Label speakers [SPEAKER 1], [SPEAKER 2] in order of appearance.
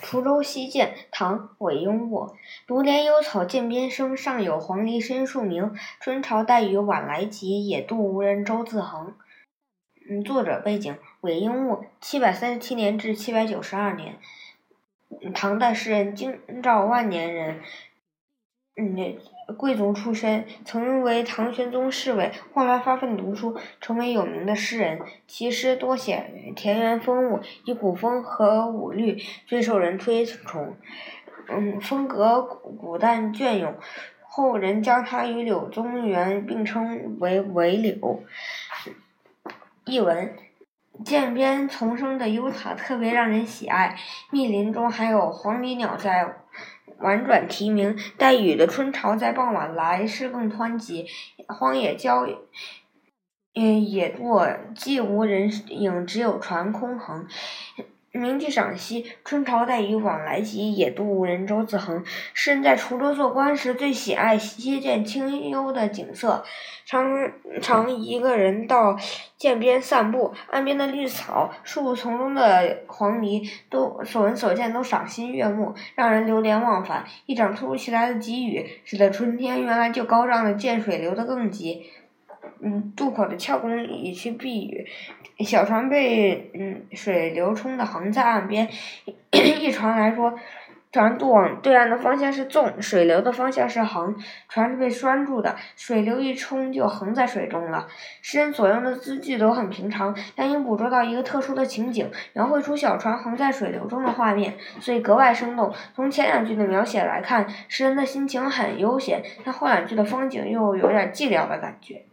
[SPEAKER 1] 滁州西涧，唐·韦应物。独怜幽草涧边生，上有黄鹂深树鸣。春潮带雨晚来急，野渡无人舟自横。嗯，作者背景：韦应物，七百三十七年至七百九十二年，唐代诗人，京兆万年人。嗯，贵族出身，曾为唐玄宗侍卫，后来发奋读书，成为有名的诗人。其诗多写田园风物，以古风和舞律，最受人推崇。嗯，风格古淡隽永，后人将他与柳宗元并称为“韦柳”。译文：涧边丛生的幽草特别让人喜爱，密林中还有黄鹂鸟在。婉转啼鸣，带雨的春潮在傍晚来势更湍急，荒野郊嗯野渡既无人影，只有船空横。鸣笛赏析：春潮带雨晚来急，野渡无人舟自横。诗人在滁州做官时，最喜爱瞥见清幽的景色，常常一个人到涧边散步。岸边的绿草、树丛中的黄鹂，都所闻所见都赏心悦目，让人流连忘返。一场突如其来的急雨，使得春天原来就高涨的涧水流得更急。嗯，渡口的诮工已去避雨，小船被嗯水流冲的横在岸边。一 船来说，船渡往对岸的方向是纵，水流的方向是横，船是被拴住的，水流一冲就横在水中了。诗人所用的字句都很平常，但因捕捉到一个特殊的情景，描绘出小船横在水流中的画面，所以格外生动。从前两句的描写来看，诗人的心情很悠闲，但后两句的风景又有点寂寥的感觉。